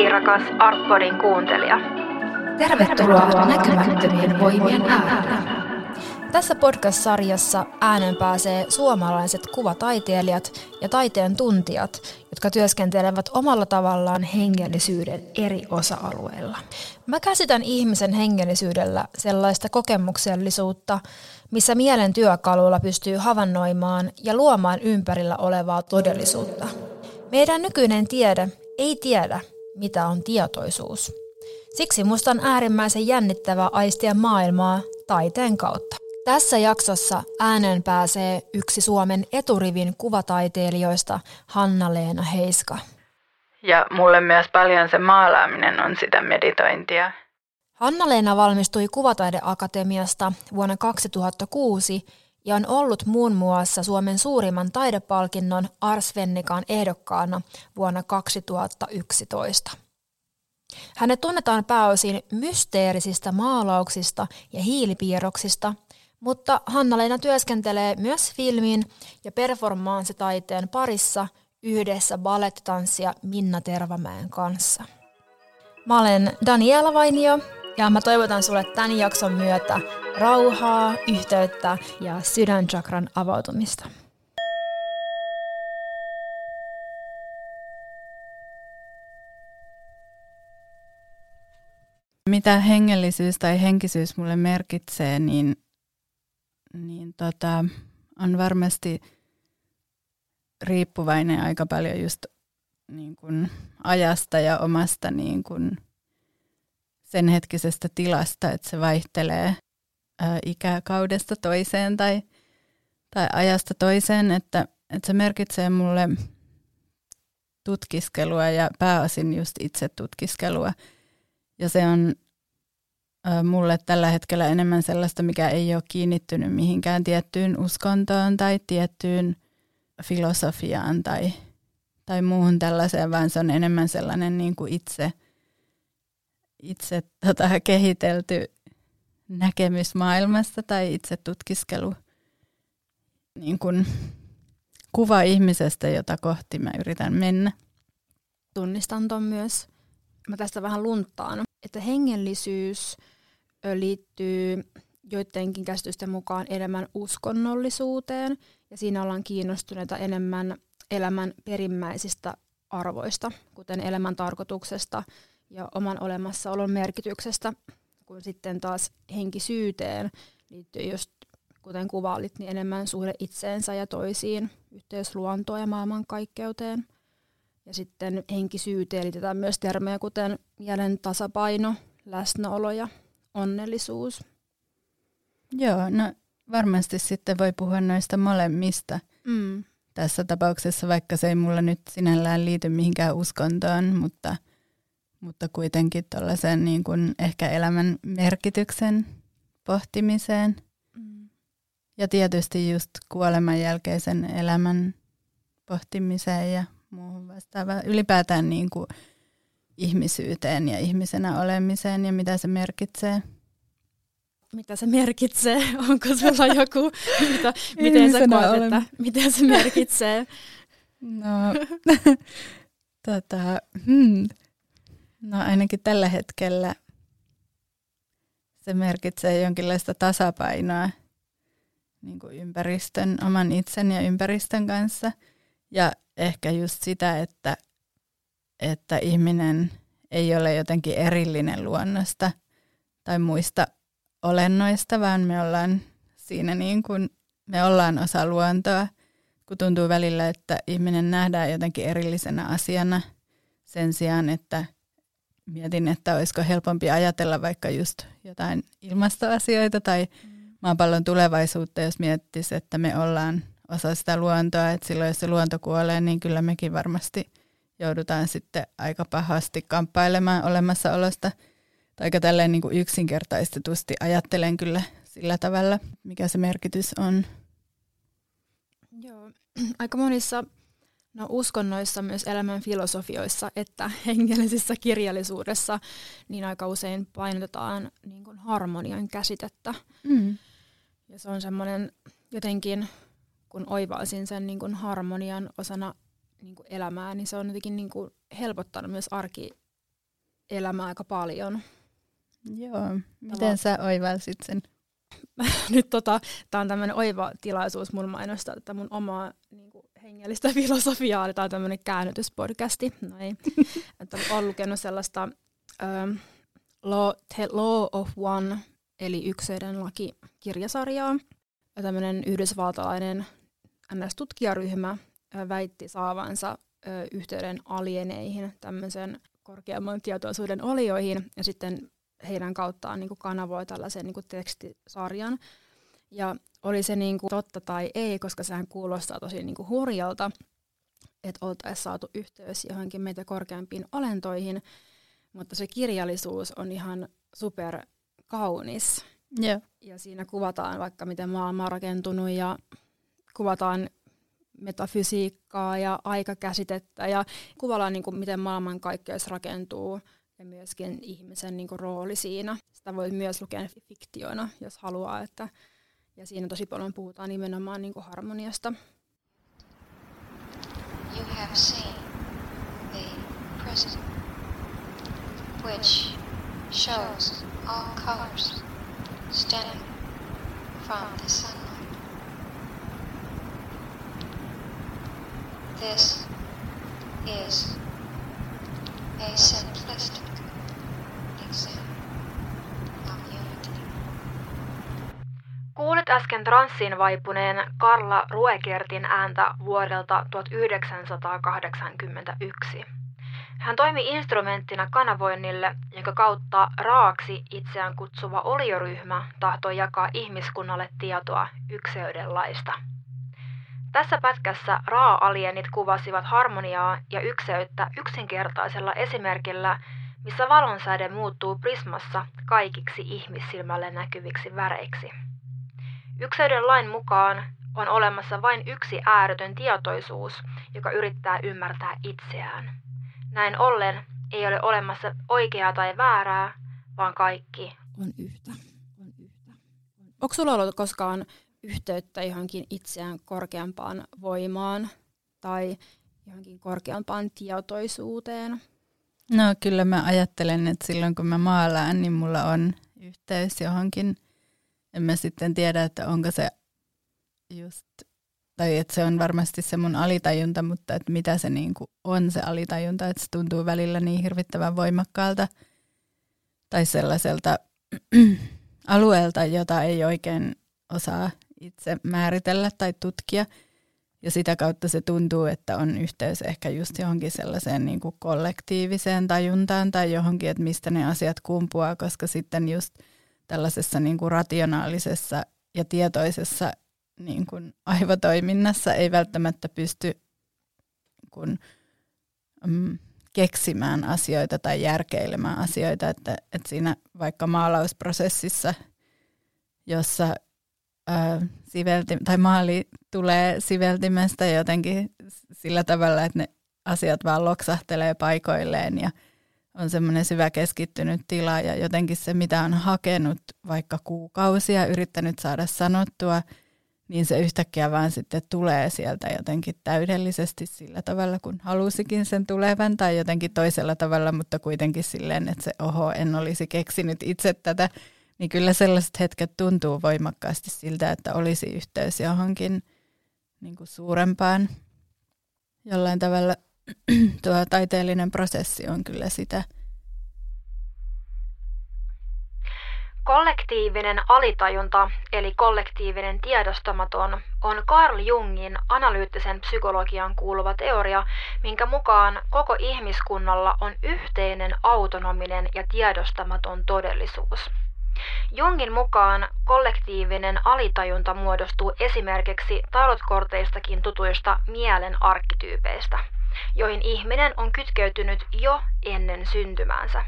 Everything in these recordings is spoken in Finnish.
Hei rakas Artpodin kuuntelija. Tervetuloa näkymättömien voimien äärelle. Tässä podcast-sarjassa äänen pääsee suomalaiset kuvataiteilijat ja taiteen tuntijat, jotka työskentelevät omalla tavallaan hengellisyyden eri osa-alueilla. Mä käsitän ihmisen hengellisyydellä sellaista kokemuksellisuutta, missä mielen työkaluilla pystyy havainnoimaan ja luomaan ympärillä olevaa todellisuutta. Meidän nykyinen tiede ei tiedä, mitä on tietoisuus. Siksi musta on äärimmäisen jännittävää aistia maailmaa taiteen kautta. Tässä jaksossa äänen pääsee yksi Suomen eturivin kuvataiteilijoista, Hanna-Leena Heiska. Ja mulle myös paljon se maalaaminen on sitä meditointia. Hanna-Leena valmistui Kuvataideakatemiasta vuonna 2006 ja on ollut muun muassa Suomen suurimman taidepalkinnon Ars Vennikan ehdokkaana vuonna 2011. Hänet tunnetaan pääosin mysteerisistä maalauksista ja hiilipiirroksista, mutta Hanna-Leena työskentelee myös filmin ja performanssitaiteen parissa yhdessä ballettanssija Minna Tervamäen kanssa. Mä olen Daniela Vainio ja mä toivotan sulle tämän jakson myötä rauhaa, yhteyttä ja sydänchakran avautumista. Mitä hengellisyys tai henkisyys mulle merkitsee, niin, niin tota, on varmasti riippuvainen aika paljon just niin kuin ajasta ja omasta niin kuin sen hetkisestä tilasta, että se vaihtelee ikäkaudesta toiseen tai, tai ajasta toiseen, että, että se merkitsee mulle tutkiskelua ja pääosin just itse tutkiskelua. Ja se on mulle tällä hetkellä enemmän sellaista, mikä ei ole kiinnittynyt mihinkään tiettyyn uskontoon tai tiettyyn filosofiaan tai, tai muuhun tällaiseen, vaan se on enemmän sellainen niin kuin itse, itse tota, kehitelty näkemys maailmasta tai itse tutkiskelu, niin kuin kuva ihmisestä, jota kohti mä yritän mennä. Tunnistan ton myös. Mä tästä vähän lunttaan, että hengellisyys liittyy joidenkin käsitysten mukaan enemmän uskonnollisuuteen ja siinä ollaan kiinnostuneita enemmän elämän perimmäisistä arvoista, kuten elämän tarkoituksesta ja oman olemassaolon merkityksestä, kun sitten taas henkisyyteen liittyy just, kuten kuvailit, niin enemmän suhde itseensä ja toisiin, yhteys luontoon ja maailmankaikkeuteen. Ja sitten henkisyyteen liitetään myös termejä kuten mielen tasapaino, läsnäolo ja onnellisuus. Joo, no varmasti sitten voi puhua noista molemmista mm. tässä tapauksessa, vaikka se ei mulla nyt sinällään liity mihinkään uskontoon, mutta, mutta kuitenkin tuollaisen niin kuin ehkä elämän merkityksen pohtimiseen. Mm. Ja tietysti just kuoleman jälkeisen elämän pohtimiseen ja muuhun vastaavaan. Ylipäätään niin kuin ihmisyyteen ja ihmisenä olemiseen ja mitä se merkitsee mitä se merkitsee? Onko sulla joku, mitä, miten sä koet, että mitä se merkitsee? No, tota, hmm. No ainakin tällä hetkellä se merkitsee jonkinlaista tasapainoa niin kuin ympäristön, oman itsen ja ympäristön kanssa. Ja ehkä just sitä, että, että ihminen ei ole jotenkin erillinen luonnosta tai muista olennoista, vaan me ollaan siinä niin kuin, me ollaan osa luontoa, kun tuntuu välillä, että ihminen nähdään jotenkin erillisenä asiana sen sijaan, että mietin, että olisiko helpompi ajatella vaikka just jotain ilmastoasioita tai maapallon tulevaisuutta, jos miettisi, että me ollaan osa sitä luontoa, että silloin jos se luonto kuolee, niin kyllä mekin varmasti joudutaan sitten aika pahasti kamppailemaan olemassaolosta – aika tälleen niin kuin yksinkertaistetusti ajattelen kyllä sillä tavalla, mikä se merkitys on. Joo, aika monissa no, uskonnoissa, myös elämän filosofioissa, että hengellisissä kirjallisuudessa niin aika usein painotetaan niin kuin harmonian käsitettä. Mm. Ja se on semmoinen jotenkin, kun oivaisin sen niin kuin harmonian osana niin kuin elämää, niin se on jotenkin niin kuin helpottanut myös arki, elämää aika paljon. Joo, miten sä oivalsit sen? Nyt tota, tämä on tämmöinen oiva tilaisuus mun mainostaa tätä mun omaa niin kuin, hengellistä filosofiaa. Tämä on tämmöinen käännytyspodcasti. No ei. että olen lukenut sellaista um, Law, Law of One, eli yksilöiden laki kirjasarjaa. Ja tämmöinen yhdysvaltalainen NS-tutkijaryhmä väitti saavansa yhteyden alieneihin, tämmöisen korkeamman tietoisuuden olioihin, ja sitten heidän kauttaan niin kuin kanavoi tällaisen niin kuin tekstisarjan. Ja oli se niin kuin totta tai ei, koska sehän kuulostaa tosi niin kuin hurjalta, että oltaisiin saatu yhteys johonkin meitä korkeampiin olentoihin, mutta se kirjallisuus on ihan super kaunis. Yeah. Ja siinä kuvataan vaikka miten maailma on rakentunut ja kuvataan metafysiikkaa ja aikakäsitettä ja kuvaillaan niin kuin, miten maailmankaikkeus rakentuu ja myöskin ihmisen niin kuin, rooli siinä. Sitä voi myös lukea fiktiona, jos haluaa. Että, ja siinä tosi paljon puhutaan nimenomaan niin kuin, harmoniasta. You have seen the president, which shows all colors stemming from the sunlight. This is a simplistic example Kuulit äsken transsiin vaipuneen Karla Ruekertin ääntä vuodelta 1981. Hän toimi instrumenttina kanavoinnille, jonka kautta raaksi itseään kutsuva olioryhmä tahtoi jakaa ihmiskunnalle tietoa ykseydenlaista. Tässä pätkässä raa-alienit kuvasivat harmoniaa ja ykseyttä yksinkertaisella esimerkillä, missä valonsäde muuttuu prismassa kaikiksi ihmissilmälle näkyviksi väreiksi. Ykseyden lain mukaan on olemassa vain yksi ääretön tietoisuus, joka yrittää ymmärtää itseään. Näin ollen ei ole olemassa oikeaa tai väärää, vaan kaikki on yhtä. On yhtä. Onko sulla ollut koskaan yhteyttä johonkin itseään korkeampaan voimaan tai johonkin korkeampaan tietoisuuteen? No kyllä mä ajattelen, että silloin kun mä maalaan, niin mulla on yhteys johonkin. En mä sitten tiedä, että onko se just, tai että se on varmasti se mun alitajunta, mutta että mitä se niin kuin on se alitajunta, että se tuntuu välillä niin hirvittävän voimakkaalta tai sellaiselta alueelta, jota ei oikein osaa itse määritellä tai tutkia. Ja sitä kautta se tuntuu, että on yhteys ehkä just johonkin sellaiseen niin kuin kollektiiviseen tajuntaan tai johonkin, että mistä ne asiat kumpuaa, koska sitten just tällaisessa niin kuin rationaalisessa ja tietoisessa niin kuin aivotoiminnassa ei välttämättä pysty kun, mm, keksimään asioita tai järkeilemään asioita, että, että siinä vaikka maalausprosessissa, jossa sivelti, tai maali tulee siveltimestä jotenkin sillä tavalla, että ne asiat vaan loksahtelee paikoilleen ja on semmoinen syvä keskittynyt tila ja jotenkin se, mitä on hakenut vaikka kuukausia, yrittänyt saada sanottua, niin se yhtäkkiä vaan sitten tulee sieltä jotenkin täydellisesti sillä tavalla, kun halusikin sen tulevan tai jotenkin toisella tavalla, mutta kuitenkin silleen, että se oho, en olisi keksinyt itse tätä niin kyllä sellaiset hetket tuntuu voimakkaasti siltä, että olisi yhteys johonkin niin kuin suurempaan. Jollain tavalla tuo taiteellinen prosessi on kyllä sitä. Kollektiivinen alitajunta, eli kollektiivinen tiedostamaton, on Carl Jungin analyyttisen psykologian kuuluva teoria, minkä mukaan koko ihmiskunnalla on yhteinen autonominen ja tiedostamaton todellisuus. Jungin mukaan kollektiivinen alitajunta muodostuu esimerkiksi tarotkorteistakin tutuista mielen arkkityypeistä, joihin ihminen on kytkeytynyt jo ennen syntymäänsä.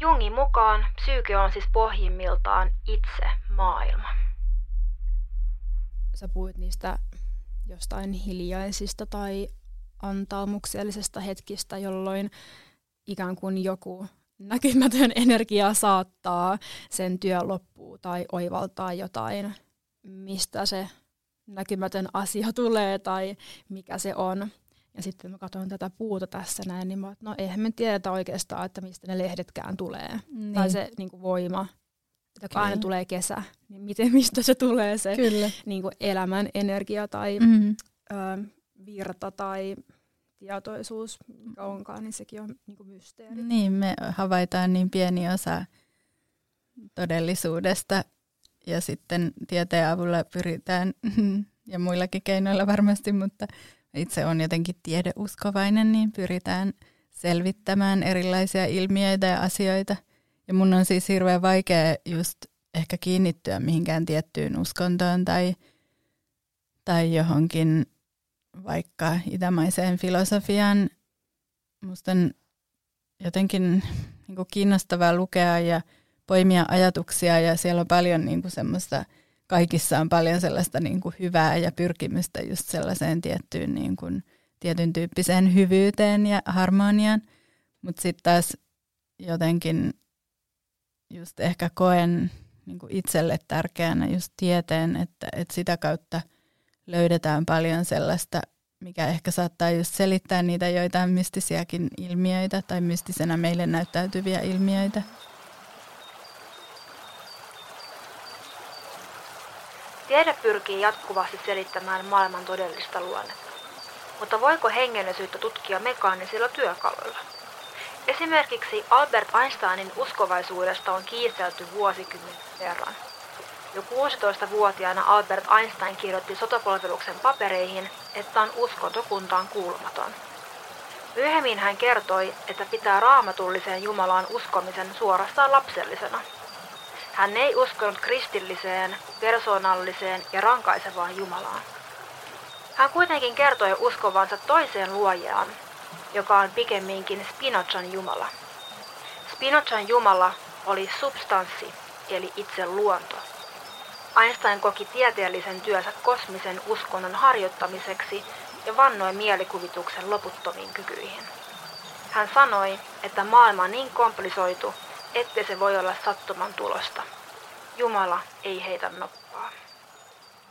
Jungin mukaan psyyke on siis pohjimmiltaan itse maailma. Sä puhuit niistä jostain hiljaisista tai antaumuksellisesta hetkistä, jolloin ikään kuin joku näkymätön energia saattaa sen työ loppuun tai oivaltaa jotain, mistä se näkymätön asia tulee tai mikä se on. Ja sitten mä katson tätä puuta tässä näin, niin mä no eihän me tiedetä oikeastaan, että mistä ne lehdetkään tulee. Niin. Tai se niin kuin voima, että kun aina tulee kesä, niin miten, mistä se tulee se Kyllä. Niin kuin elämän energia tai mm-hmm. ö, virta tai tietoisuus, mikä onkaan, niin sekin on niin kuin mysteeri. Niin, me havaitaan niin pieni osa todellisuudesta ja sitten tieteen avulla pyritään, ja muillakin keinoilla varmasti, mutta itse on jotenkin tiedeuskovainen, niin pyritään selvittämään erilaisia ilmiöitä ja asioita. Ja mun on siis hirveän vaikea just ehkä kiinnittyä mihinkään tiettyyn uskontoon tai, tai johonkin vaikka itämaiseen filosofiaan. Musta on jotenkin niin kiinnostavaa lukea ja poimia ajatuksia ja siellä on paljon niin semmoista, kaikissa on paljon sellaista niin kuin hyvää ja pyrkimystä just sellaiseen tiettyyn niin kuin, tietyn tyyppiseen hyvyyteen ja harmoniaan. Mutta sitten taas jotenkin just ehkä koen niin kuin itselle tärkeänä just tieteen, että, että sitä kautta löydetään paljon sellaista, mikä ehkä saattaa just selittää niitä joitain mystisiäkin ilmiöitä tai mystisenä meille näyttäytyviä ilmiöitä. Tiede pyrkii jatkuvasti selittämään maailman todellista luonnetta. Mutta voiko hengellisyyttä tutkia mekaanisilla työkaluilla? Esimerkiksi Albert Einsteinin uskovaisuudesta on kiistelty vuosikymmenen verran. Jo 16-vuotiaana Albert Einstein kirjoitti sotapalveluksen papereihin, että on uskontokuntaan kuulumaton. Myöhemmin hän kertoi, että pitää raamatulliseen Jumalaan uskomisen suorastaan lapsellisena – hän ei uskonut kristilliseen, persoonalliseen ja rankaisevaan Jumalaan. Hän kuitenkin kertoi uskovansa toiseen luojaan, joka on pikemminkin Spinochan Jumala. Spinochan Jumala oli substanssi, eli itse luonto. Einstein koki tieteellisen työnsä kosmisen uskonnon harjoittamiseksi ja vannoi mielikuvituksen loputtomiin kykyihin. Hän sanoi, että maailma on niin komplisoitu, ettei se voi olla sattuman tulosta. Jumala ei heitä noppaa.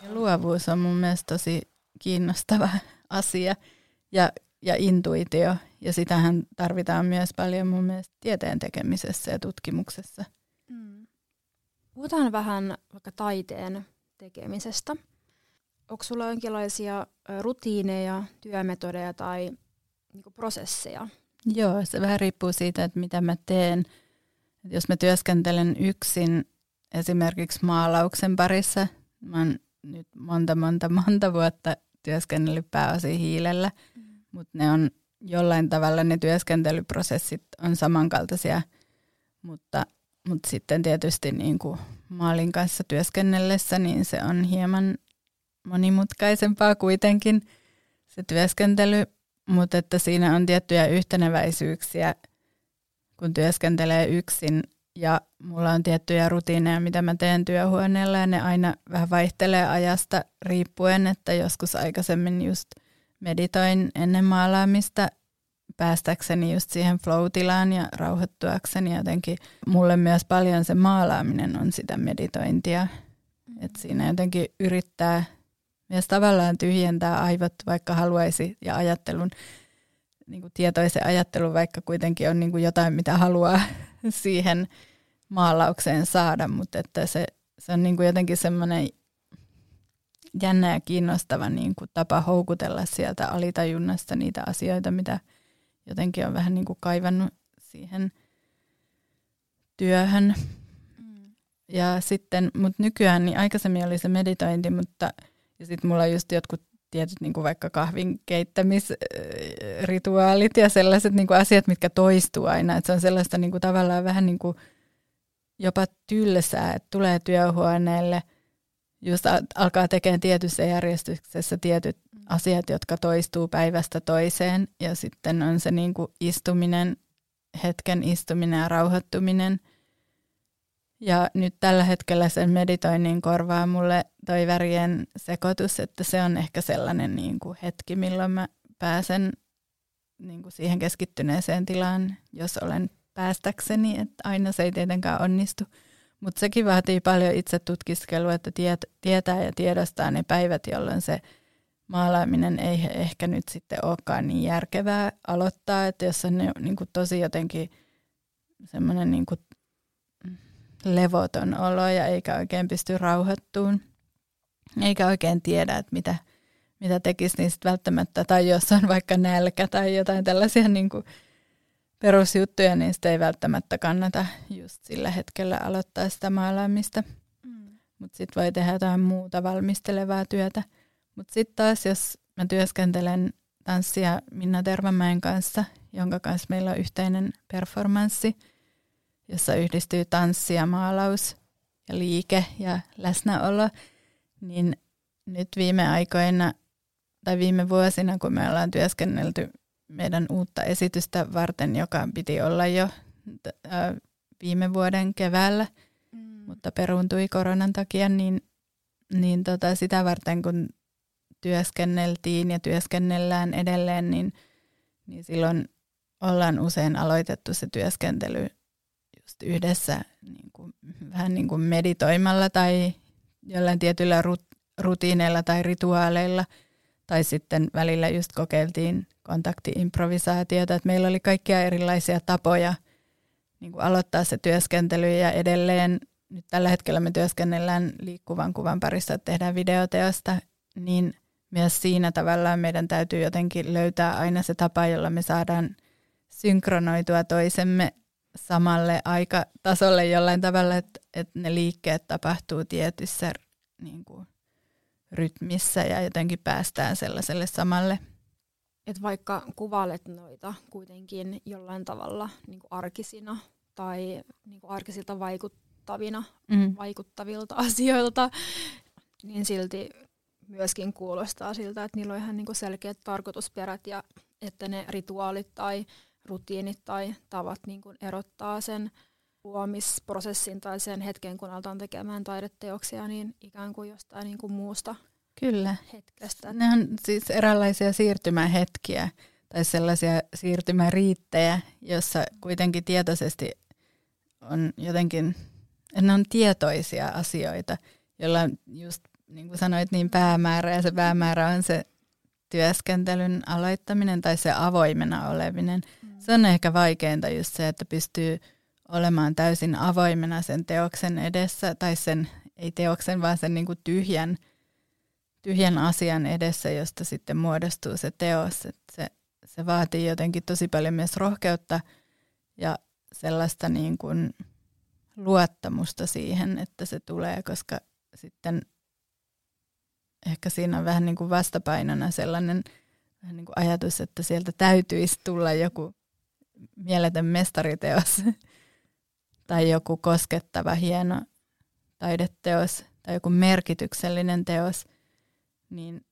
Luovuus on mun mielestä tosi kiinnostava asia ja, ja intuitio. Ja sitähän tarvitaan myös paljon mun mielestä tieteen tekemisessä ja tutkimuksessa. Mm. Puhutaan vähän vaikka taiteen tekemisestä. Onko sulla jonkinlaisia rutiineja, työmetodeja tai niin prosesseja? Joo, se vähän riippuu siitä, että mitä mä teen – jos mä työskentelen yksin esimerkiksi maalauksen parissa, mä oon nyt monta, monta, monta vuotta työskennellyt pääosin hiilellä, mm. mutta ne on jollain tavalla ne työskentelyprosessit on samankaltaisia, mutta, mutta sitten tietysti niin kuin maalin kanssa työskennellessä, niin se on hieman monimutkaisempaa kuitenkin se työskentely, mutta että siinä on tiettyjä yhteneväisyyksiä – kun työskentelee yksin ja mulla on tiettyjä rutiineja, mitä mä teen työhuoneella ja ne aina vähän vaihtelee ajasta riippuen, että joskus aikaisemmin just meditoin ennen maalaamista päästäkseni just siihen flow-tilaan ja rauhoittuakseni jotenkin. Mulle myös paljon se maalaaminen on sitä meditointia, että siinä jotenkin yrittää myös tavallaan tyhjentää aivot, vaikka haluaisi ja ajattelun niin kuin tietoisen ajattelun, vaikka kuitenkin on niin kuin jotain, mitä haluaa siihen maalaukseen saada, mutta että se, se on niin kuin jotenkin semmoinen jännä ja kiinnostava niin kuin tapa houkutella sieltä alitajunnasta niitä asioita, mitä jotenkin on vähän niin kuin kaivannut siihen työhön. Mm. Ja sitten, mutta nykyään, niin aikaisemmin oli se meditointi, mutta ja sitten mulla on just jotkut tietyt niin kuin vaikka kahvin keittämisrituaalit ja sellaiset niin kuin asiat, mitkä toistuu aina. Että se on sellaista niin kuin tavallaan vähän niin kuin jopa tylsää, että tulee työhuoneelle, just alkaa tekemään tietyssä järjestyksessä tietyt asiat, jotka toistuu päivästä toiseen ja sitten on se niin kuin istuminen, hetken istuminen ja rauhoittuminen – ja nyt tällä hetkellä sen meditoinnin korvaa mulle toi värien sekoitus, että se on ehkä sellainen niin kuin hetki, milloin mä pääsen niin kuin siihen keskittyneeseen tilaan, jos olen päästäkseni, että aina se ei tietenkään onnistu. Mutta sekin vaatii paljon itse tutkiskelua, että tiet, tietää ja tiedostaa ne päivät, jolloin se maalaaminen ei ehkä nyt sitten olekaan niin järkevää aloittaa, että jos on niin kuin tosi jotenkin semmoinen niin kuin levoton olo ja eikä oikein pysty rauhoittuun, eikä oikein tiedä, että mitä, mitä tekisi, niin sitten välttämättä, tai jos on vaikka nälkä tai jotain tällaisia niin kuin perusjuttuja, niin sitten ei välttämättä kannata just sillä hetkellä aloittaa sitä maalaamista. Mm. Mutta sitten voi tehdä jotain muuta valmistelevaa työtä. Mutta sitten taas, jos mä työskentelen tanssia Minna Tervamäen kanssa, jonka kanssa meillä on yhteinen performanssi, jossa yhdistyy tanssi ja maalaus ja liike ja läsnäolo, niin nyt viime aikoina tai viime vuosina, kun me ollaan työskennelty meidän uutta esitystä varten, joka piti olla jo viime vuoden keväällä, mm. mutta peruuntui koronan takia, niin, niin tota sitä varten kun työskenneltiin ja työskennellään edelleen, niin, niin silloin ollaan usein aloitettu se työskentely just yhdessä niin kuin, vähän niin kuin meditoimalla tai jollain tietyillä rut- rutiineilla tai rituaaleilla. Tai sitten välillä just kokeiltiin kontaktiimprovisaatiota, että meillä oli kaikkia erilaisia tapoja niin kuin aloittaa se työskentely ja edelleen nyt tällä hetkellä me työskennellään liikkuvan kuvan parissa, että tehdään videoteosta, niin myös siinä tavallaan meidän täytyy jotenkin löytää aina se tapa, jolla me saadaan synkronoitua toisemme samalle aikatasolle jollain tavalla, että, että ne liikkeet tapahtuu tietyssä niin kuin, rytmissä ja jotenkin päästään sellaiselle samalle. Et vaikka kuvailet noita kuitenkin jollain tavalla niin kuin arkisina tai niin kuin arkisilta vaikuttavina, mm. vaikuttavilta asioilta, niin silti myöskin kuulostaa siltä, että niillä on ihan niin kuin selkeät tarkoitusperät ja että ne rituaalit tai rutiinit tai tavat niin kuin erottaa sen luomisprosessin tai sen hetken, kun aletaan tekemään taideteoksia, niin ikään kuin jostain niin kuin muusta Kyllä. hetkestä. Ne on siis eräänlaisia siirtymähetkiä tai sellaisia siirtymäriittejä, jossa kuitenkin tietoisesti on jotenkin, ne on tietoisia asioita, joilla on just niin kuin sanoit, niin päämäärä ja se päämäärä on se työskentelyn aloittaminen tai se avoimena oleminen. Se on ehkä vaikeinta just se, että pystyy olemaan täysin avoimena sen teoksen edessä, tai sen, ei teoksen, vaan sen niin kuin tyhjän, tyhjän asian edessä, josta sitten muodostuu se teos. Et se, se vaatii jotenkin tosi paljon myös rohkeutta ja sellaista niin kuin luottamusta siihen, että se tulee, koska sitten ehkä siinä on vähän niin kuin vastapainona sellainen vähän niin kuin ajatus, että sieltä täytyisi tulla joku mieletön mestariteos tai joku koskettava, hieno taideteos tai joku merkityksellinen teos, niin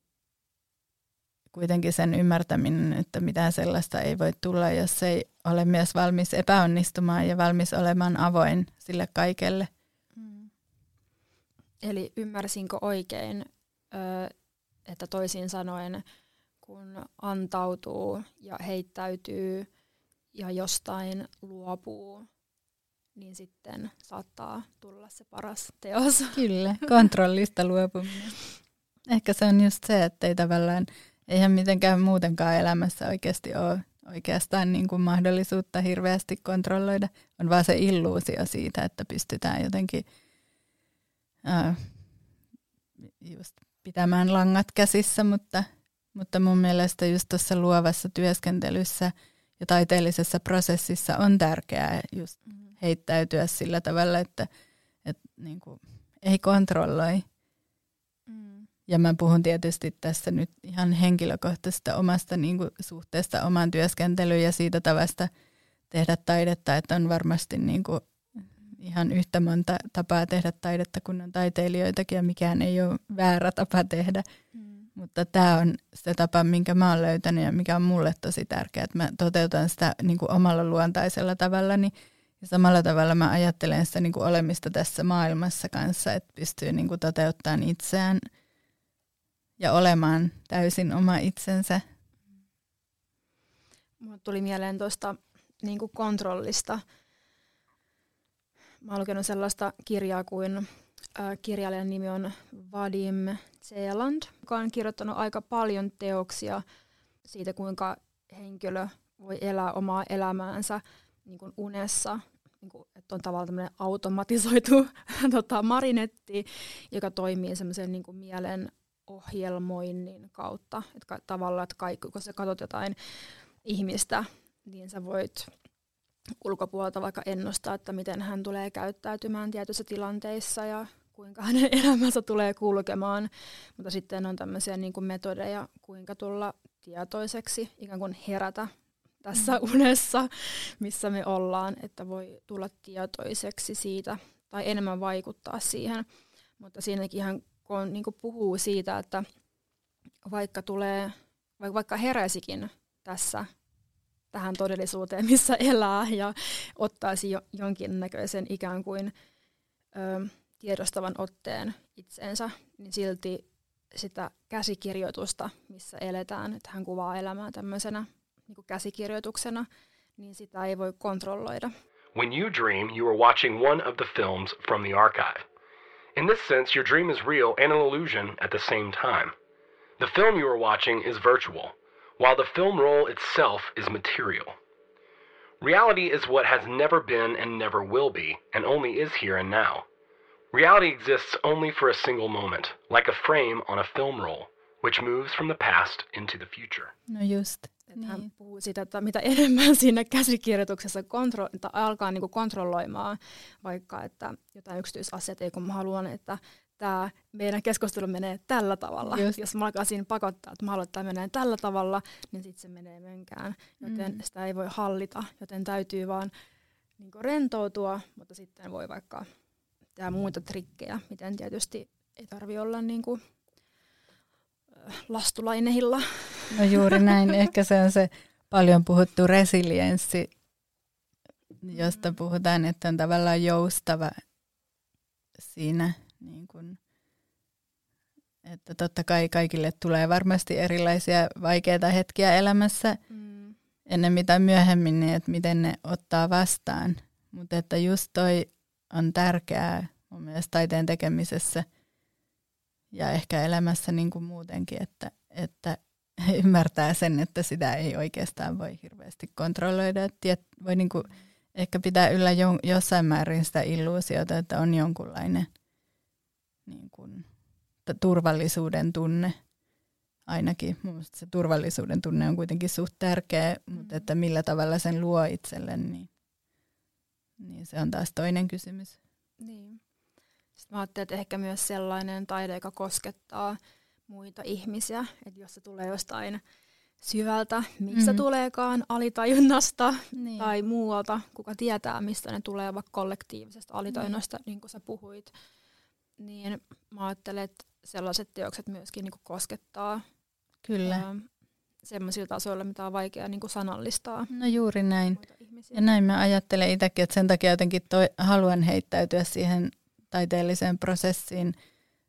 kuitenkin sen ymmärtäminen, että mitään sellaista ei voi tulla, jos ei ole myös valmis epäonnistumaan ja valmis olemaan avoin sille kaikelle. Mm. Eli ymmärsinkö oikein, että toisin sanoen, kun antautuu ja heittäytyy ja jostain luopuu, niin sitten saattaa tulla se paras teos. Kyllä, kontrollista luopuminen. Ehkä se on just se, että ei tavallaan, eihän mitenkään muutenkaan elämässä oikeasti ole oikeastaan niin kuin mahdollisuutta hirveästi kontrolloida. On vaan se illuusio siitä, että pystytään jotenkin äh, just pitämään langat käsissä, mutta, mutta mun mielestä just tuossa luovassa työskentelyssä ja taiteellisessa prosessissa on tärkeää just mm. heittäytyä sillä tavalla, että, että niin kuin ei kontrolloi. Mm. Ja mä puhun tietysti tässä nyt ihan henkilökohtaisesta omasta niin kuin suhteesta omaan työskentelyyn ja siitä tavasta tehdä taidetta, että on varmasti niin kuin ihan yhtä monta tapaa tehdä taidetta kuin on taiteilijoitakin ja mikään ei ole väärä tapa tehdä. Mm. Mutta tämä on se tapa, minkä mä oon löytänyt ja mikä on mulle tosi tärkeää, että mä toteutan sitä niin kuin omalla luontaisella tavalla. Ja samalla tavalla mä ajattelen sitä niin kuin olemista tässä maailmassa kanssa, että pystyy niin kuin toteuttamaan itseään ja olemaan täysin oma itsensä. Mulle tuli mieleen tuosta niin kontrollista – Mä oon lukenut sellaista kirjaa kuin kirjailijan nimi on Vadim Zeeland, joka on kirjoittanut aika paljon teoksia siitä, kuinka henkilö voi elää omaa elämäänsä niin kuin unessa, niin kuin, että on tavallaan tämmöinen automatisoitu tota, marinetti, joka toimii semmoisen niin mielen ohjelmoinnin kautta. Että tavallaan, että kaikki, kun sä katsot jotain ihmistä, niin sä voit ulkopuolelta vaikka ennustaa, että miten hän tulee käyttäytymään tietyissä tilanteissa ja kuinka hänen elämänsä tulee kulkemaan. Mutta sitten on tämmöisiä niin kuin metodeja, kuinka tulla tietoiseksi, ikään kuin herätä tässä mm. unessa, missä me ollaan, että voi tulla tietoiseksi siitä tai enemmän vaikuttaa siihen. Mutta siinäkin ihan kun niin kuin puhuu siitä, että vaikka tulee, vaikka heräisikin tässä tähän todellisuuteen, missä elää ja ottaisi jo, jonkinnäköisen ikään kuin ö, tiedostavan otteen itseensä, niin silti sitä käsikirjoitusta, missä eletään, että hän kuvaa elämää tämmöisenä niin käsikirjoituksena, niin sitä ei voi kontrolloida. When you dream, you are watching one of the films from the archive. In this sense, your dream is real and an illusion at the same time. The film you are watching is virtual, while the film roll itself is material. Reality is what has never been and never will be, and only is here and now. Reality exists only for a single moment, like a frame on a film roll, which moves from the past into the future. No just. Että niin. Hän puhuu siitä, että mitä enemmän siinä käsikirjoituksessa kontro- että alkaa niin kuin kontrolloimaan vaikka että jotain yksityisasiat, ei kun mä haluan, että tämä meidän keskustelu menee tällä tavalla. Just. Jos mä alkaisin pakottaa, että mä haluan, että tämä menee tällä tavalla, niin sitten se menee menkään. Joten mm. sitä ei voi hallita, joten täytyy vaan niin rentoutua, mutta sitten voi vaikka tehdä muita trikkejä, miten tietysti ei tarvi olla niin kuin, lastulainehilla. No juuri näin. Ehkä se on se paljon puhuttu resilienssi, josta puhutaan, että on tavallaan joustava siinä niin kuin, että totta kai kaikille tulee varmasti erilaisia vaikeita hetkiä elämässä mm. ennen mitä myöhemmin, niin että miten ne ottaa vastaan. Mutta että just toi on tärkeää mun mielestä taiteen tekemisessä ja ehkä elämässä niin kuin muutenkin, että, että ymmärtää sen, että sitä ei oikeastaan voi hirveästi kontrolloida. Että voi niin kuin ehkä pitää yllä jo, jossain määrin sitä illuusiota, että on jonkunlainen niin kuin, turvallisuuden tunne. Ainakin mun se turvallisuuden tunne on kuitenkin suht tärkeä, mm. mutta että millä tavalla sen luo itselle, niin, niin se on taas toinen kysymys. Niin. Sitten mä ajattelin, että ehkä myös sellainen taide, joka koskettaa muita ihmisiä, että jos se tulee jostain syvältä, mistä mm. tuleekaan, alitajunnasta niin. tai muualta, kuka tietää, mistä ne tulee, vaikka kollektiivisesta alitajunnasta, niin, niin kuin sä puhuit, niin mä ajattelen, että sellaiset teokset myöskin niin koskettaa Kyllä. Sellaisilla tasoilla, mitä on vaikea niin sanallistaa. No juuri näin. Ja näin mä ajattelen itsekin, että sen takia jotenkin toi, haluan heittäytyä siihen taiteelliseen prosessiin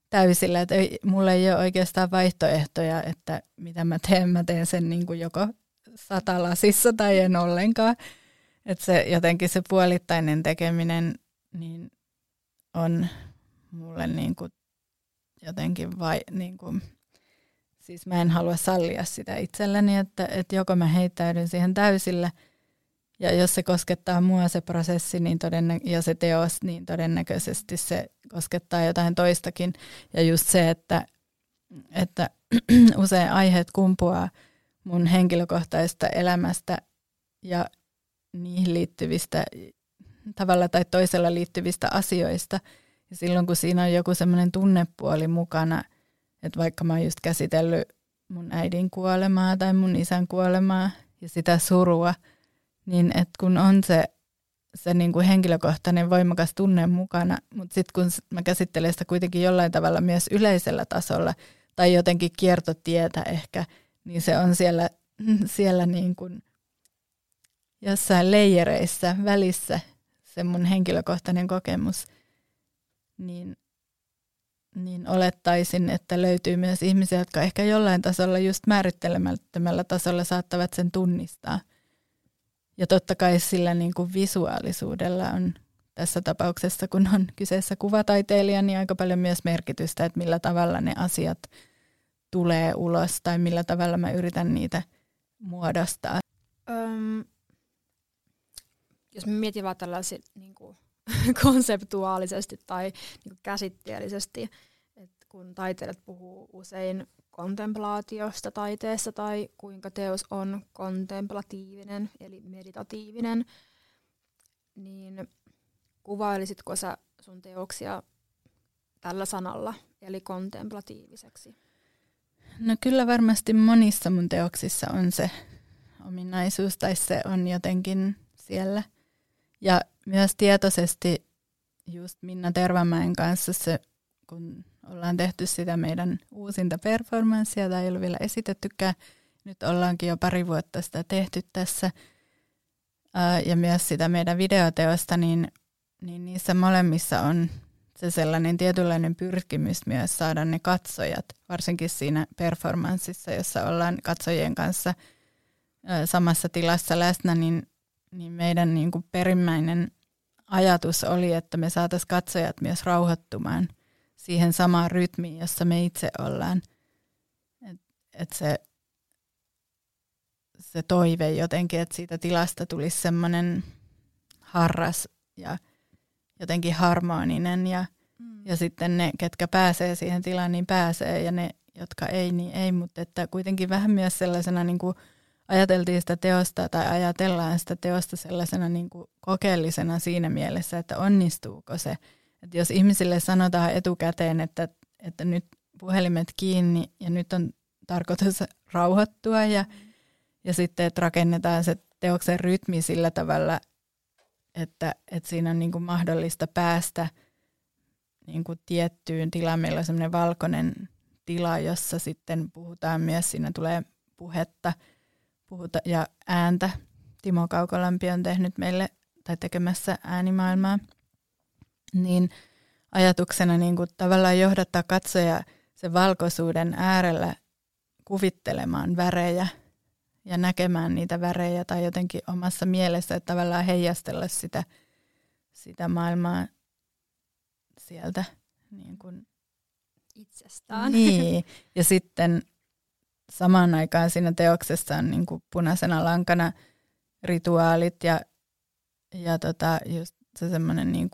täysillä, että ei, mulla ei ole oikeastaan vaihtoehtoja, että mitä mä teen, mä teen sen niin kuin joko satalasissa tai en ollenkaan. Että se jotenkin se puolittainen tekeminen niin on mulle niin kuin jotenkin vai, niin kuin, siis mä en halua sallia sitä itselleni, että, että joko mä heittäydyn siihen täysillä ja jos se koskettaa mua se prosessi niin todennä- ja se teos, niin todennäköisesti se koskettaa jotain toistakin. Ja just se, että, että usein aiheet kumpuaa mun henkilökohtaista elämästä ja niihin liittyvistä tavalla tai toisella liittyvistä asioista – ja silloin kun siinä on joku semmoinen tunnepuoli mukana, että vaikka mä oon just käsitellyt mun äidin kuolemaa tai mun isän kuolemaa ja sitä surua, niin että kun on se, se niin kuin henkilökohtainen voimakas tunne mukana, mutta sitten kun mä käsittelen sitä kuitenkin jollain tavalla myös yleisellä tasolla tai jotenkin kiertotietä ehkä, niin se on siellä, siellä niin kuin jossain leijereissä välissä se mun henkilökohtainen kokemus – niin, niin olettaisin, että löytyy myös ihmisiä, jotka ehkä jollain tasolla just määrittelemättömällä tasolla saattavat sen tunnistaa. Ja totta kai sillä niin kuin visuaalisuudella on tässä tapauksessa, kun on kyseessä kuvataiteilija, niin aika paljon myös merkitystä, että millä tavalla ne asiat tulee ulos tai millä tavalla mä yritän niitä muodostaa. Öm, jos mä mietin vaan tällaisia niin kuin, konseptuaalisesti tai niin kuin käsitteellisesti, että kun taiteilijat puhuu usein kontemplaatiosta taiteessa tai kuinka teos on kontemplatiivinen eli meditatiivinen, niin kuvailisitko sä sun teoksia tällä sanalla, eli kontemplatiiviseksi? No kyllä varmasti monissa mun teoksissa on se ominaisuus tai se on jotenkin siellä. Ja myös tietoisesti just Minna Tervamäen kanssa se, kun ollaan tehty sitä meidän uusinta performanssia tai ei ole vielä esitettykään, nyt ollaankin jo pari vuotta sitä tehty tässä, ja myös sitä meidän videoteosta, niin, niin niissä molemmissa on se sellainen tietynlainen pyrkimys myös saada ne katsojat, varsinkin siinä performanssissa, jossa ollaan katsojien kanssa samassa tilassa läsnä, niin, niin meidän niin kuin perimmäinen ajatus oli, että me saataisiin katsojat myös rauhoittumaan siihen samaan rytmiin, jossa me itse ollaan. Että et se, se toive jotenkin, että siitä tilasta tulisi semmoinen harras ja jotenkin harmoninen ja, mm. ja sitten ne, ketkä pääsee siihen tilaan, niin pääsee ja ne, jotka ei, niin ei, mutta että kuitenkin vähän myös sellaisena niin kuin ajateltiin sitä teosta tai ajatellaan sitä teosta sellaisena niin kuin kokeellisena siinä mielessä, että onnistuuko se. Että jos ihmisille sanotaan etukäteen, että, että nyt puhelimet kiinni ja nyt on tarkoitus rauhoittua ja, ja sitten, että rakennetaan se teoksen rytmi sillä tavalla, että, että siinä on niin kuin mahdollista päästä niin kuin tiettyyn tilaan. Meillä on semmoinen valkoinen tila, jossa sitten puhutaan myös, siinä tulee puhetta puhuta, ja ääntä. Timo Kaukolampi on tehnyt meille tai tekemässä äänimaailmaa. Niin ajatuksena niin kuin tavallaan johdattaa katsoja sen valkoisuuden äärellä kuvittelemaan värejä ja näkemään niitä värejä tai jotenkin omassa mielessä, että tavallaan heijastella sitä, sitä maailmaa sieltä niin kuin itsestään. Niin, ja sitten samaan aikaan siinä teoksessa on niin kuin punaisena lankana rituaalit ja, ja tota, just se semmoinen niin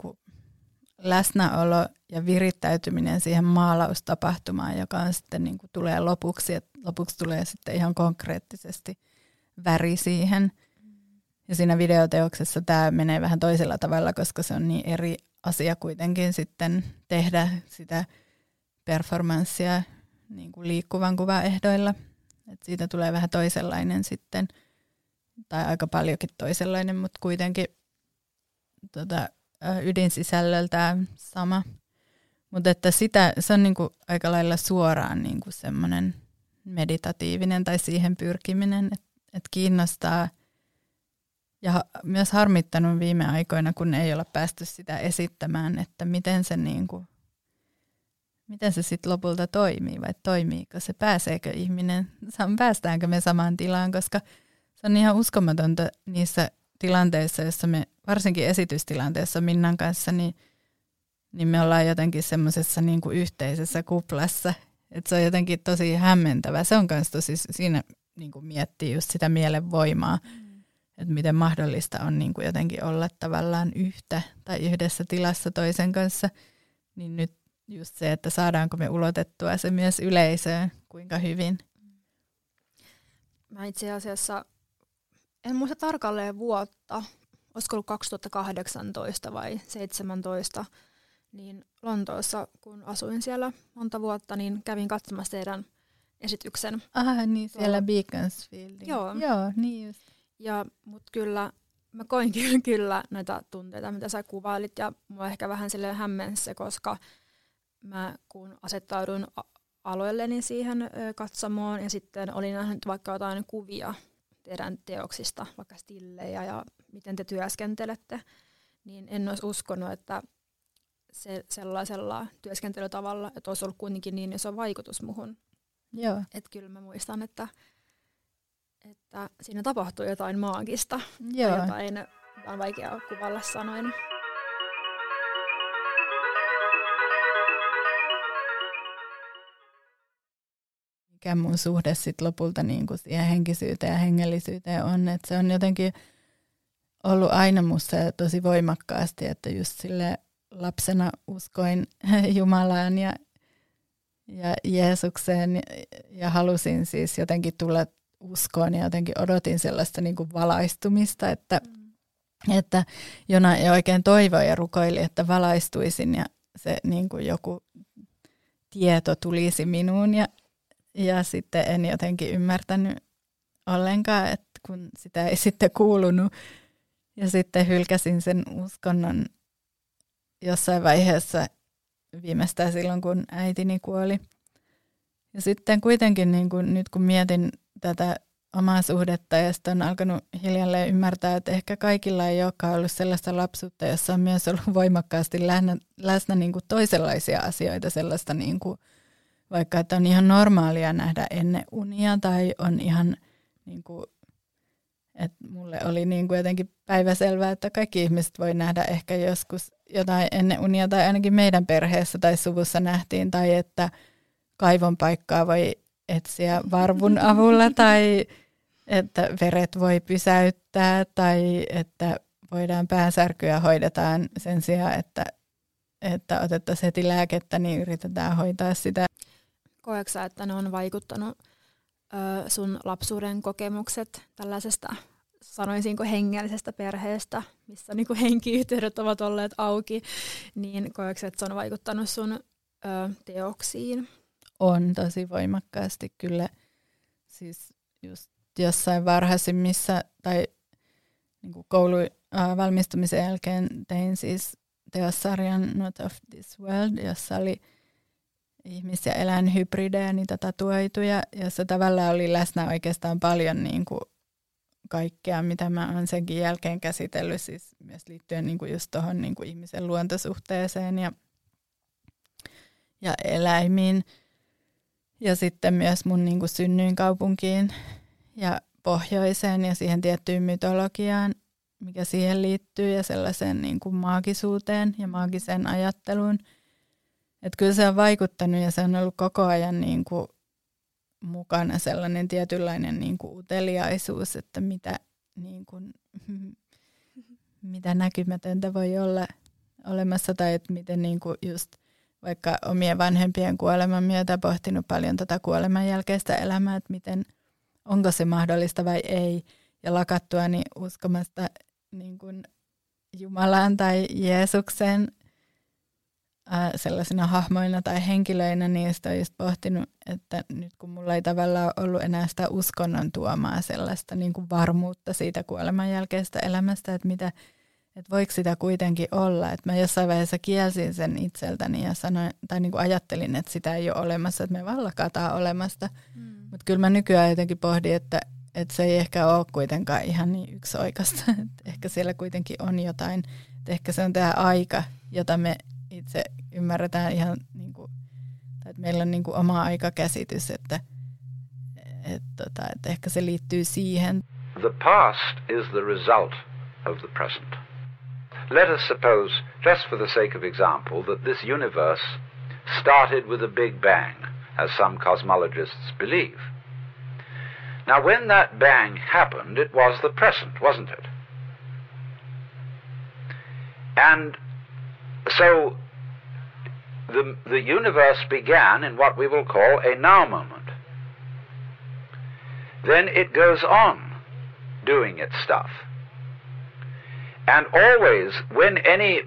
läsnäolo ja virittäytyminen siihen maalaustapahtumaan, joka on sitten niin kuin tulee lopuksi, että lopuksi tulee sitten ihan konkreettisesti väri siihen. Ja siinä videoteoksessa tämä menee vähän toisella tavalla, koska se on niin eri asia kuitenkin sitten tehdä sitä performanssia niin kuin liikkuvan kuvan ehdoilla. Et siitä tulee vähän toisenlainen sitten, tai aika paljonkin toisenlainen, mutta kuitenkin tota, ydinsisällöltään sama. Mutta että sitä, se on niinku aika lailla suoraan niinku semmoinen meditatiivinen tai siihen pyrkiminen, että et kiinnostaa ja myös harmittanut viime aikoina, kun ei ole päästy sitä esittämään, että miten se, niinku, miten se sitten lopulta toimii vai toimiiko se, pääseekö ihminen, päästäänkö me samaan tilaan, koska se on ihan uskomatonta niissä tilanteissa, jossa me, varsinkin esitystilanteessa Minnan kanssa, niin, niin me ollaan jotenkin semmoisessa niin kuin yhteisessä kuplassa. Että se on jotenkin tosi hämmentävä. Se on myös tosi, siinä niin kuin miettii just sitä mielen voimaa, mm. että miten mahdollista on niin kuin jotenkin olla tavallaan yhtä tai yhdessä tilassa toisen kanssa. Niin nyt just se, että saadaanko me ulotettua se myös yleisöön, kuinka hyvin. Mä itse asiassa en muista tarkalleen vuotta, olisiko ollut 2018 vai 2017, niin Lontoossa, kun asuin siellä monta vuotta, niin kävin katsomassa teidän esityksen. Ah, niin siellä Beaconsfieldin. Joo. Joo, niin just. Ja, mutta kyllä, mä koin kyllä, kyllä näitä tunteita, mitä sä kuvailit, ja mua ehkä vähän sille hämmensi koska mä kun asettaudun aloilleni siihen katsomoon, ja sitten olin nähnyt vaikka jotain kuvia teidän teoksista, vaikka stillejä ja miten te työskentelette, niin en olisi uskonut, että se, sellaisella työskentelytavalla, että olisi ollut kuitenkin niin iso vaikutus muhun. Joo. Että kyllä mä muistan, että, että siinä tapahtui jotain maagista. Joo. jotain, on vaikea kuvalla sanoin. Mikä mun suhde sitten lopulta niin kuin siihen henkisyyteen ja hengellisyyteen on. Että se on jotenkin ollut aina musta tosi voimakkaasti, että just sille lapsena uskoin Jumalaan ja, ja Jeesukseen ja, ja halusin siis jotenkin tulla uskoon ja jotenkin odotin sellaista niin kuin valaistumista, että, mm. että jona ei oikein toivoi ja rukoili, että valaistuisin ja se niin kuin joku tieto tulisi minuun ja, ja sitten en jotenkin ymmärtänyt ollenkaan, että kun sitä ei sitten kuulunut ja sitten hylkäsin sen uskonnon jossain vaiheessa viimeistään silloin, kun äitini kuoli. Ja sitten kuitenkin niin kuin, nyt kun mietin tätä omaa suhdetta ja sitten on alkanut hiljalleen ymmärtää, että ehkä kaikilla ei olekaan ollut sellaista lapsuutta, jossa on myös ollut voimakkaasti läsnä, läsnä niin kuin toisenlaisia asioita, sellaista niin kuin, vaikka että on ihan normaalia nähdä ennen unia tai on ihan niin kuin, että mulle oli niin kuin jotenkin päiväselvää, että kaikki ihmiset voi nähdä ehkä joskus jotain ennen unia tai ainakin meidän perheessä tai suvussa nähtiin tai että kaivon paikkaa voi etsiä varvun avulla tai että veret voi pysäyttää tai että voidaan päänsärkyä hoidetaan sen sijaan, että, että otettaisiin heti lääkettä, niin yritetään hoitaa sitä. Koetko että ne on vaikuttanut ö, sun lapsuuden kokemukset tällaisesta, sanoisinko hengellisestä perheestä, missä niinku henkiyhteydet ovat olleet auki, niin koetko että se on vaikuttanut sun ö, teoksiin? On tosi voimakkaasti kyllä. Siis just jossain varhaisimmissa tai niin kuin koulu äh, valmistumisen jälkeen tein siis teossarjan Not of this World, jossa oli ihmis- ja eläinhybridejä, niitä tatuoituja, jossa tavallaan oli läsnä oikeastaan paljon niin kuin kaikkea, mitä mä oon senkin jälkeen käsitellyt, siis myös liittyen niin kuin just tuohon niin ihmisen luontosuhteeseen ja, ja eläimiin. Ja sitten myös mun niin kuin synnyinkaupunkiin ja pohjoiseen ja siihen tiettyyn mytologiaan, mikä siihen liittyy ja sellaiseen niin kuin maagisuuteen ja maagiseen ajatteluun. Että kyllä se on vaikuttanut ja se on ollut koko ajan niin kuin mukana sellainen tietynlainen niin kuin uteliaisuus, että mitä, niin kuin, mitä näkymätöntä voi olla olemassa tai että miten niin kuin just vaikka omien vanhempien kuoleman myötä pohtinut paljon tätä kuoleman jälkeistä elämää, että miten – onko se mahdollista vai ei, ja lakattuani uskomasta niin kuin Jumalaan tai Jeesukseen ää, sellaisina hahmoina tai henkilöinä, niin sitä on just pohtinut, että nyt kun mulla ei tavallaan ollut enää sitä uskonnon tuomaa sellaista niin kuin varmuutta siitä kuoleman jälkeistä elämästä, että mitä, että voiko sitä kuitenkin olla. Että mä jossain vaiheessa kielsin sen itseltäni ja sanoin, tai niin kuin ajattelin, että sitä ei ole olemassa, että me vaan lakataan olemasta. Mm. Mutta kyllä mä nykyään jotenkin pohdin, että, että se ei ehkä ole kuitenkaan ihan niin yksioikasta. ehkä siellä kuitenkin on jotain. Että ehkä se on tämä aika, jota me itse ymmärretään ihan, niin kuin, tai että meillä on niin kuin oma aikakäsitys, että, että, tota, että ehkä se liittyy siihen. The past is the result of the present. Let us suppose, just for the sake of example, that this universe started with a big bang, as some cosmologists believe. Now, when that bang happened, it was the present, wasn't it? And so the, the universe began in what we will call a now moment. Then it goes on doing its stuff. And always, when any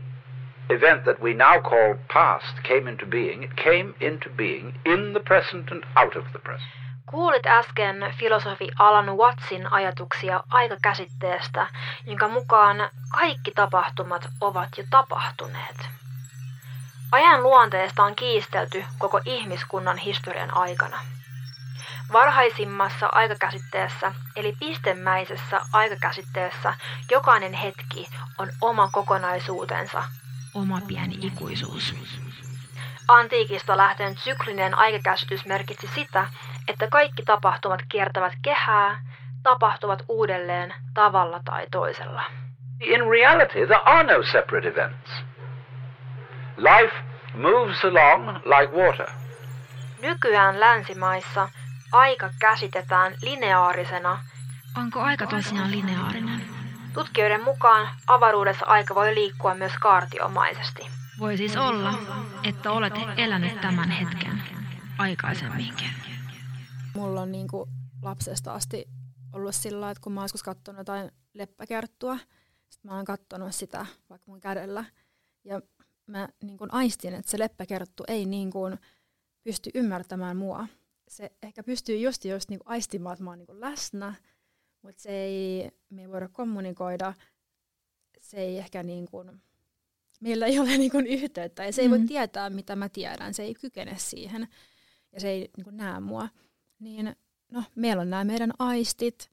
event that we now call past came into being, it came into being in the present and out of the present. Kuulit äsken filosofi Alan Wattsin ajatuksia aikakäsitteestä, jonka mukaan kaikki tapahtumat ovat jo tapahtuneet. Ajan luonteesta on kiistelty koko ihmiskunnan historian aikana. Varhaisimmassa aikakäsitteessä, eli pistemäisessä aikakäsitteessä, jokainen hetki on oma kokonaisuutensa, oma pieni ikuisuus. Antiikista lähten syklinen aikakäsitys merkitsi sitä, että kaikki tapahtumat kiertävät kehää, tapahtuvat uudelleen tavalla tai toisella. In reality, there are no separate events. Life moves along like water. Nykyään länsimaissa aika käsitetään lineaarisena, Onko aika tosiaan lineaarinen? tutkijoiden mukaan avaruudessa aika voi liikkua myös kaartiomaisesti. Voi siis olla, että olet elänyt tämän hetken aikaisemminkin. Mulla on niinku lapsesta asti ollut sillä että kun mä oon joskus katsonut jotain leppäkerttua, sit mä oon katsonut sitä vaikka mun kädellä. Ja mä niin kuin aistin, että se leppäkerttu ei niin kuin pysty ymmärtämään mua. Se ehkä pystyy just, just niin kuin aistimaan, että mä oon niin kuin läsnä, mutta se ei, me ei voida kommunikoida. Se ei ehkä niin kuin, meillä ei ole niin kuin yhteyttä ja se ei voi Mm. tietää, mitä mä tiedän. Se ei kykene siihen ja se ei niin kuin näe mua. Niin no, meillä on nämä meidän aistit,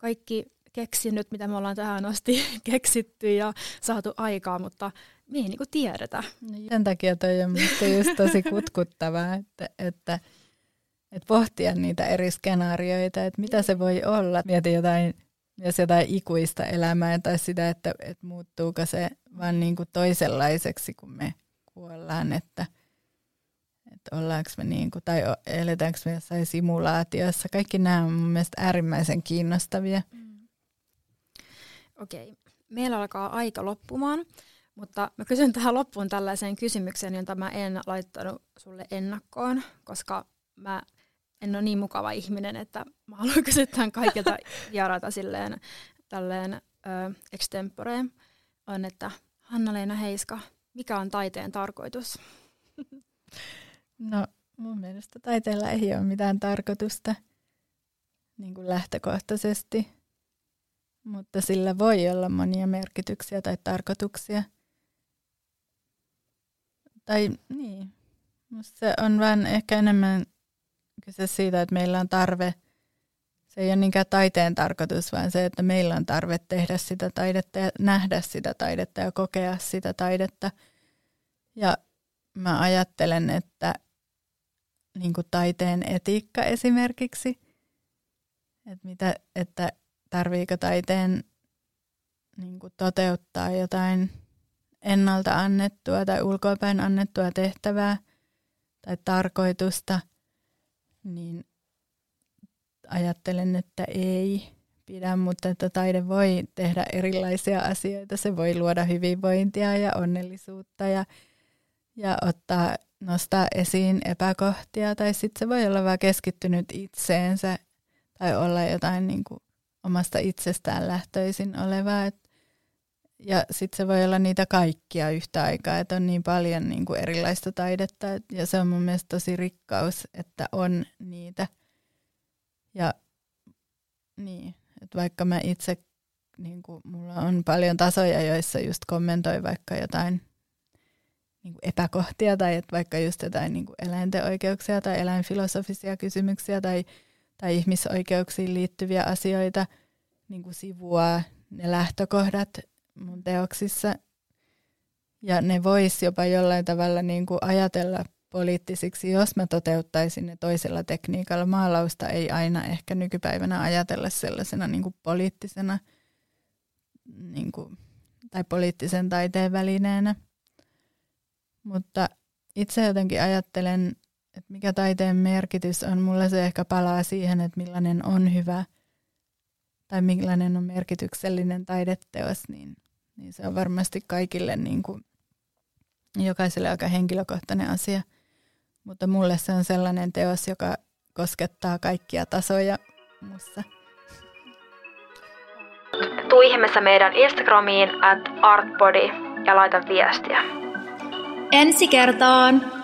kaikki keksinyt, mitä me ollaan tähän asti keksitty ja saatu aikaa, mutta me ei niinku tiedetä. No, sen takia toi on minusta just tosi kutkuttavaa, että, että, että pohtia niitä eri skenaarioita, että mitä se voi olla. Mietin jotain, jos jotain ikuista elämää tai sitä, että, että muuttuuko se vaan niin kuin toisenlaiseksi, kun me kuollaan, että, että ollaanko me niin kuin, tai eletäänkö me jossain simulaatiossa. Kaikki nämä on mun mielestä äärimmäisen kiinnostavia. Okei, meillä alkaa aika loppumaan, mutta mä kysyn tähän loppuun tällaisen kysymyksen, jota mä en laittanut sulle ennakkoon, koska mä en ole niin mukava ihminen, että mä haluan kysyä tämän kaikilta vierailta silleen tälleen ö, extempore, on, että Hanna-Leena Heiska, mikä on taiteen tarkoitus? No mun mielestä taiteella ei ole mitään tarkoitusta niin kuin lähtökohtaisesti, mutta sillä voi olla monia merkityksiä tai tarkoituksia. Tai niin, musta se on vaan ehkä enemmän kyse siitä, että meillä on tarve, se ei ole niinkään taiteen tarkoitus, vaan se, että meillä on tarve tehdä sitä taidetta ja nähdä sitä taidetta ja kokea sitä taidetta. Ja mä ajattelen, että niin kuin taiteen etiikka esimerkiksi, että, mitä, että tarviiko taiteen niin kuin toteuttaa jotain ennalta annettua tai ulkoapäin annettua tehtävää tai tarkoitusta, niin ajattelen, että ei pidä, mutta että taide voi tehdä erilaisia asioita. Se voi luoda hyvinvointia ja onnellisuutta ja, ja ottaa, nostaa esiin epäkohtia. Tai sitten se voi olla vaan keskittynyt itseensä tai olla jotain niin kuin omasta itsestään lähtöisin olevaa. Et, ja sitten se voi olla niitä kaikkia yhtä aikaa, että on niin paljon niin kuin erilaista taidetta. Et, ja se on mun mielestä tosi rikkaus, että on niitä. Ja niin, että vaikka mä itse, niin kuin, mulla on paljon tasoja, joissa just kommentoi vaikka jotain niin kuin epäkohtia tai että vaikka just jotain niin kuin eläinten oikeuksia tai eläinfilosofisia kysymyksiä tai, tai ihmisoikeuksiin liittyviä asioita niin kuin sivua ne lähtökohdat mun teoksissa. Ja ne vois jopa jollain tavalla niin kuin ajatella poliittisiksi, jos mä toteuttaisin ne toisella tekniikalla. Maalausta ei aina ehkä nykypäivänä ajatella sellaisena niin kuin poliittisena niin kuin, tai poliittisen taiteen välineenä. Mutta itse jotenkin ajattelen, että mikä taiteen merkitys on. Mulla se ehkä palaa siihen, että millainen on hyvä tai millainen on merkityksellinen taideteos, niin, niin se on varmasti kaikille niin kuin, jokaiselle aika henkilökohtainen asia. Mutta mulle se on sellainen teos, joka koskettaa kaikkia tasoja mussa. Tuu ihmeessä meidän Instagramiin at artbody ja laita viestiä. Ensi kertaan!